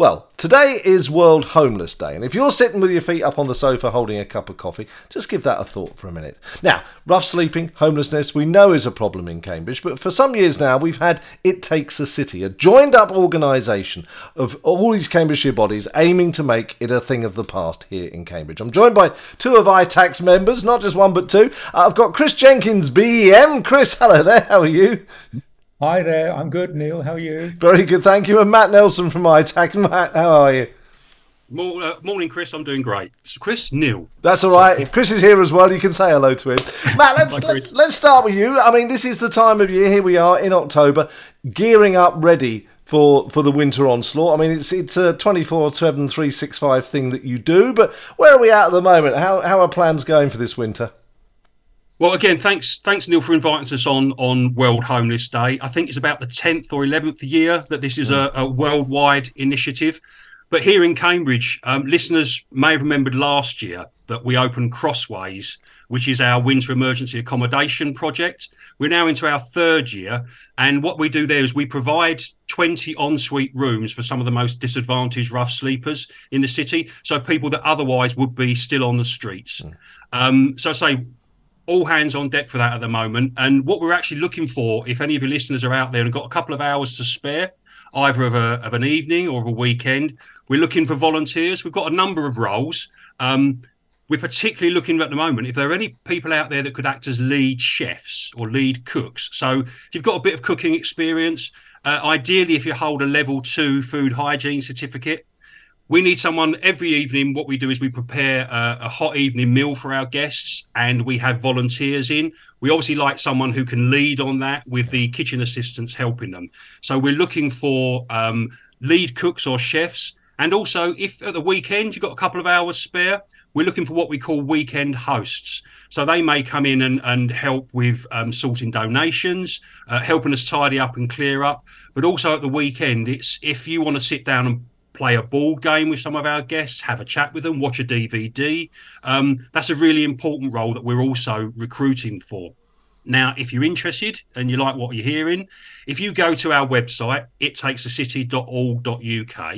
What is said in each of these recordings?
Well, today is World Homeless Day, and if you're sitting with your feet up on the sofa holding a cup of coffee, just give that a thought for a minute. Now, rough sleeping, homelessness, we know is a problem in Cambridge, but for some years now we've had It Takes a City, a joined up organisation of all these Cambridgeshire bodies aiming to make it a thing of the past here in Cambridge. I'm joined by two of ITAC's members, not just one but two. Uh, I've got Chris Jenkin, BEM. Chris, hello there, how are you? Hi there, I'm good, Neil. How are you? Very good, thank you. And Matt Nelson from ITAC. Matt, how are you? Uh, morning, Chris. I'm doing great. It's Chris Neil. That's all right. Chris is here as well. You can say hello to him. Matt, let's let, let's start with you. I mean, this is the time of year. Here we are in October, gearing up, ready for for the winter onslaught. I mean, it's it's a 24 7 365 thing that you do. But where are we at at the moment? How how are plans going for this winter? Well, again, thanks, thanks Neil for inviting us on on World Homeless Day. I think it's about the tenth or eleventh year that this is a, a worldwide initiative. But here in Cambridge, um, listeners may have remembered last year that we opened Crossways, which is our winter emergency accommodation project. We're now into our third year, and what we do there is we provide 20 ensuite rooms for some of the most disadvantaged rough sleepers in the city, so people that otherwise would be still on the streets. Mm. Um, so, I say all hands on deck for that at the moment. And what we're actually looking for, if any of your listeners are out there and got a couple of hours to spare, either of, a, of an evening or of a weekend, we're looking for volunteers. We've got a number of roles. Um, we're particularly looking at the moment if there are any people out there that could act as lead chefs or lead cooks. So if you've got a bit of cooking experience, uh, ideally if you hold a level two food hygiene certificate, we need someone every evening. What we do is we prepare a, a, hot evening meal for our guests, and we have volunteers in. We obviously like someone who can lead on that with the kitchen assistants helping them. So we're looking for um, lead cooks or chefs, and also if at the weekend you've got a couple of hours spare, we're looking for what we call weekend hosts. So they may come in and, and help with um, sorting donations, uh, helping us tidy up and clear up. But also at the weekend, it's if you want to sit down and play a board game with some of our guests, have a chat with them, watch a DVD. Um, that's a really important role that we're also recruiting for. Now, if you're interested and you like what you're hearing, if you go to our website, ittakesacity.org.uk,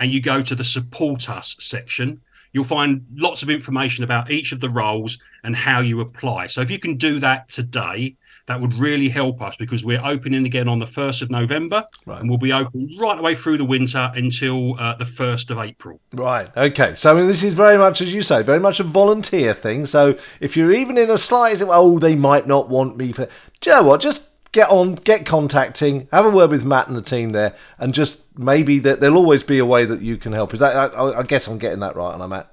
and you go to the support us section, you'll find lots of information about each of the roles and how you apply. So if you can do that today, that would really help us because we're opening again on the 1st of November right. and we'll be open right away through the winter until uh, the 1st of April. Right. Okay. So this is very much, as you say, very much a volunteer thing. So if you're even in a slight, oh, they might not want me for. Do you know what? Just get on, get contacting, have a word with Matt and the team there, and just maybe that there'll always be a way that you can help. Is that? I, I guess I'm getting that right, and I'm at.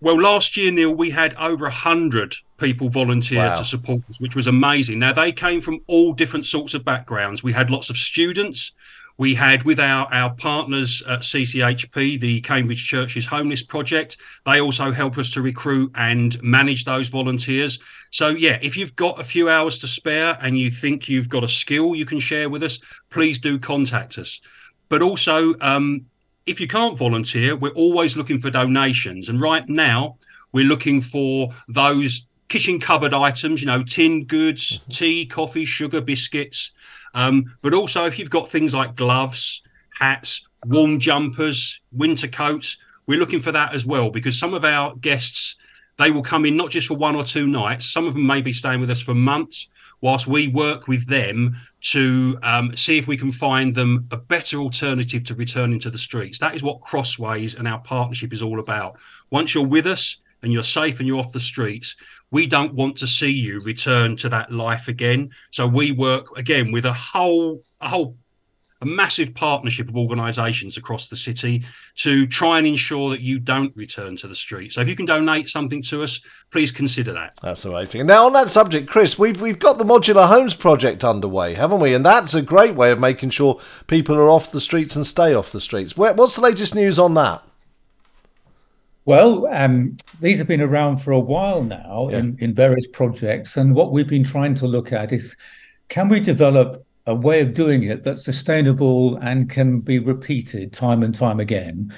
Well, last year, Neil, we had over a hundred people volunteer wow. to support us, which was amazing. Now they came from all different sorts of backgrounds. We had lots of students. We had with our, our partners at CCHP, the Cambridge Churches Homeless Project, they also help us to recruit and manage those volunteers. So, yeah, if you've got a few hours to spare and you think you've got a skill you can share with us, please do contact us. But also, um, if you can't volunteer, we're always looking for donations. And right now, we're looking for those kitchen cupboard items, you know, tin goods, mm-hmm. tea, coffee, sugar, biscuits. Um, but also, if you've got things like gloves, hats, warm jumpers, winter coats, we're looking for that as well because some of our guests they will come in not just for one or two nights. Some of them may be staying with us for months whilst we work with them to um, see if we can find them a better alternative to returning to the streets. That is what Crossways and our partnership is all about. Once you're with us and you're safe and you're off the streets, we don't want to see you return to that life again. So we work again with a whole a whole a massive partnership of organisations across the city to try and ensure that you don't return to the street. So if you can donate something to us, please consider that. That's amazing. And now on that subject, Chris, we've we've got the modular homes project underway, haven't we? And that's a great way of making sure people are off the streets and stay off the streets. What's the latest news on that? Well, um, these have been around for a while now yeah. in, in various projects. And what we've been trying to look at is can we develop a way of doing it that's sustainable and can be repeated time and time again,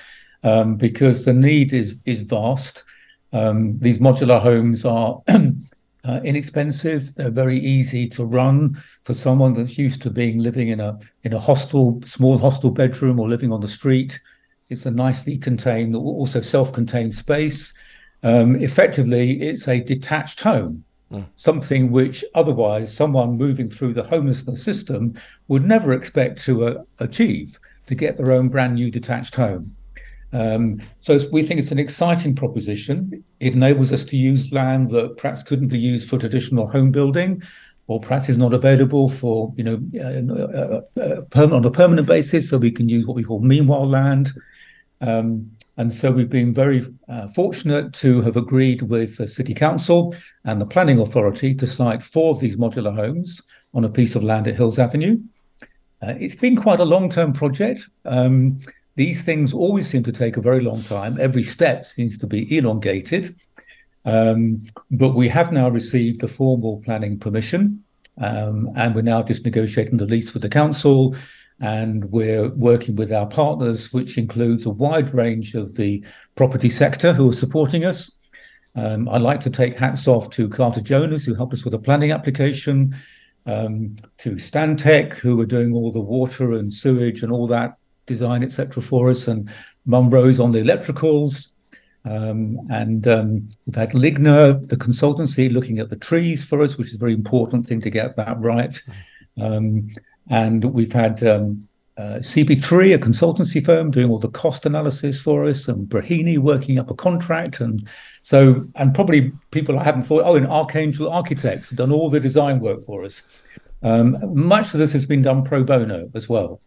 um, because the need is is vast. Um, these modular homes are uh, inexpensive. They're very easy to run for someone that's used to being living in a in a hostel, small hostel bedroom, or living on the street. It's a nicely contained, also self-contained space. Um, effectively, it's a detached home, something which otherwise someone moving through the homelessness system would never expect to uh, achieve to get their own brand new detached home. Um, so we think it's an exciting proposition. It enables us to use land that perhaps couldn't be used for traditional home building, or perhaps is not available for you know uh, uh, uh, on a permanent basis. So we can use what we call meanwhile land. Um, and so we've been very uh, fortunate to have agreed with the City Council and the Planning Authority to site four of these modular homes on a piece of land at Hills Avenue. Uh, it's been quite a long term project. Um, these things always seem to take a very long time. Every step seems to be elongated. Um, but we have now received the formal planning permission, um, and we're now just negotiating the lease with the council. And we're working with our partners, which includes a wide range of the property sector who are supporting us. Um, I'd like to take hats off to Carter Jonas, who helped us with a planning application, um, to Stantec, who are doing all the water and sewage and all that design, etc., for us, and Munro's on the electricals. Um, and um, we've had Ligna, the consultancy, looking at the trees for us, which is a very important thing to get that right. Um, and we've had um, uh, CB3, a consultancy firm, doing all the cost analysis for us, and Brahini working up a contract. And so, and probably people I haven't thought, oh, and Archangel Architects have done all the design work for us. Um, much of this has been done pro bono as well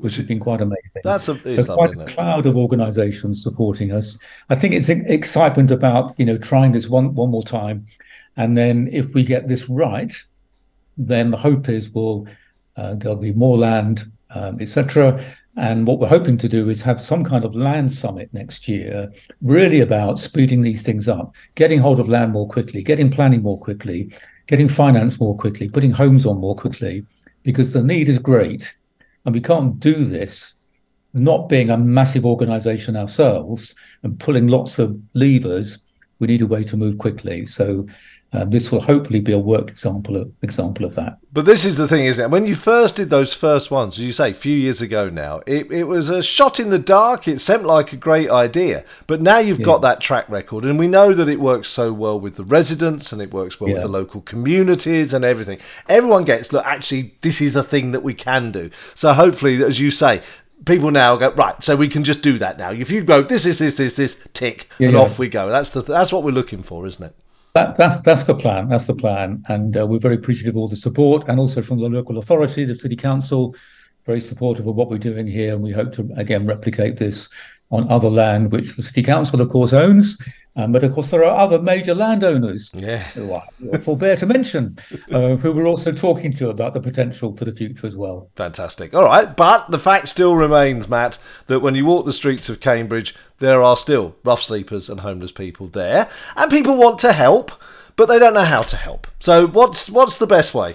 which has been quite amazing. That's a, so quite a cloud of organisations supporting us. I think it's excitement about you know trying this one one more time, and then if we get this right, then the hope is will uh, there'll be more land, um, etc. And what we're hoping to do is have some kind of land summit next year, really about speeding these things up, getting hold of land more quickly, getting planning more quickly, getting finance more quickly, putting homes on more quickly, because the need is great and we can't do this not being a massive organization ourselves and pulling lots of levers. We need a way to move quickly. So uh, this will hopefully be a work example of example of that. But this is the thing, isn't it? When you first did those first ones, as you say, a few years ago now, it, it was a shot in the dark. It seemed like a great idea, but now you've yeah. got that track record, and we know that it works so well with the residents, and it works well yeah. with the local communities and everything. Everyone gets look. Actually, this is a thing that we can do. So hopefully, as you say, people now go right so we can just do that now if you go this is this this this tick yeah, and yeah. off we go that's the that's what we're looking for isn't it that, that's that's the plan. That's the plan, and uh, we're very appreciative of all the support, and also from the local authority, the city council, very supportive of what we're doing here, and we hope to again replicate this on other land, which the city council, of course, owns. Um, but of course, there are other major landowners, yeah. who I forbear to mention, uh, who we're also talking to about the potential for the future as well. Fantastic. All right, but the fact still remains, Matt, that when you walk the streets of Cambridge, there are still rough sleepers and homeless people there, and people want to help, but they don't know how to help. So, what's what's the best way?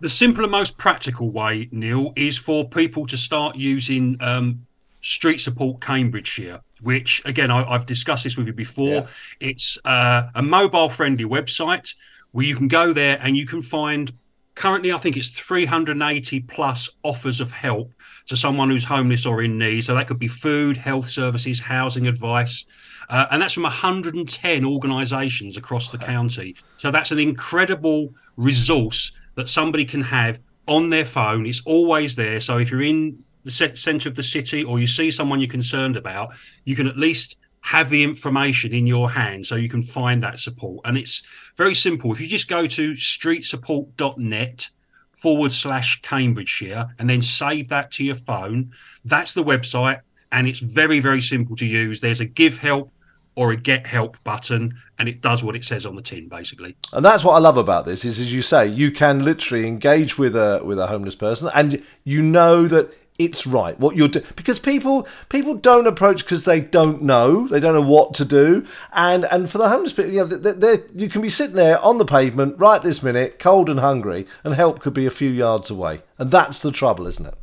The simpler, most practical way, Neil, is for people to start using um, Street Support Cambridgeshire, which again I, have discussed this with you before. Yeah. It's uh, a mobile-friendly website where you can go there and you can find currently I think it's 380 plus offers of help to someone who's homeless or in need. So that could be food, health services, housing advice. Uh, and that's from 110 organisations across the county. So that's an incredible resource that somebody can have on their phone. It's always there. So if you're in the centre of the city or you see someone you're concerned about, you can at least have the information in your hand so you can find that support. And it's very simple. If you just go to streetsupport.net forward slash Cambridgeshire and then save that to your phone, that's the website. And it's very, very simple to use. There's a give help or a get help button and it does what it says on the tin basically and that's what i love about this is as you say you can literally engage with a with a homeless person and you know that it's right what you're doing because people people don't approach because they don't know they don't know what to do and and for the homeless people you know they you can be sitting there on the pavement right this minute cold and hungry and help could be a few yards away and that's the trouble isn't it?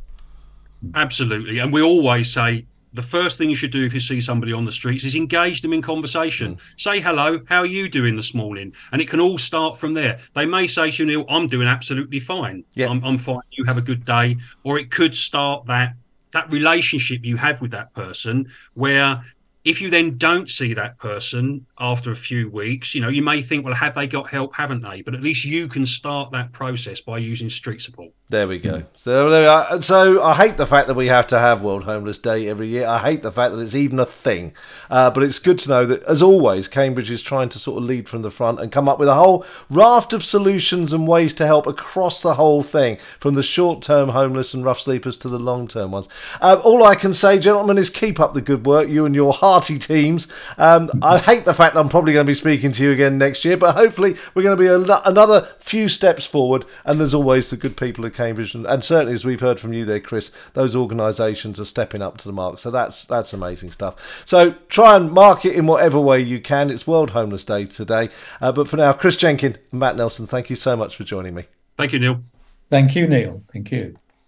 Absolutely and we always say the first thing you should do if you see somebody on the streets is engage them in conversation. Mm. Say hello, how are you doing this morning? And it can all start from there. They may say to you, Neil, I'm doing absolutely fine. Yeah. I'm, I'm fine. You have a good day. Or it could start that that relationship you have with that person where if you then don't see that person after a few weeks, you know, you may think, well, have they got help? Haven't they? But at least you can start that process by using street support. There we go. So, there so I hate the fact that we have to have World Homeless Day every year. I hate the fact that it's even a thing. Uh, but it's good to know that, as always, Cambridge is trying to sort of lead from the front and come up with a whole raft of solutions and ways to help across the whole thing, from the short-term homeless and rough sleepers to the long-term ones. Uh, all I can say, gentlemen, is keep up the good work, you and your hearty teams. Um, I hate the fact that I'm probably going to be speaking to you again next year, but hopefully we're going to be a, another few steps forward. And there's always the good people who Cambridge, and, and certainly as we've heard from you there, Chris, those organisations are stepping up to the mark. So that's that's amazing stuff. So try and mark it in whatever way you can. It's World Homeless Day today, uh, but for now, Chris Jenkin, Matt Nelson, thank you so much for joining me. Thank you, Neil. Thank you, Neil. Thank you.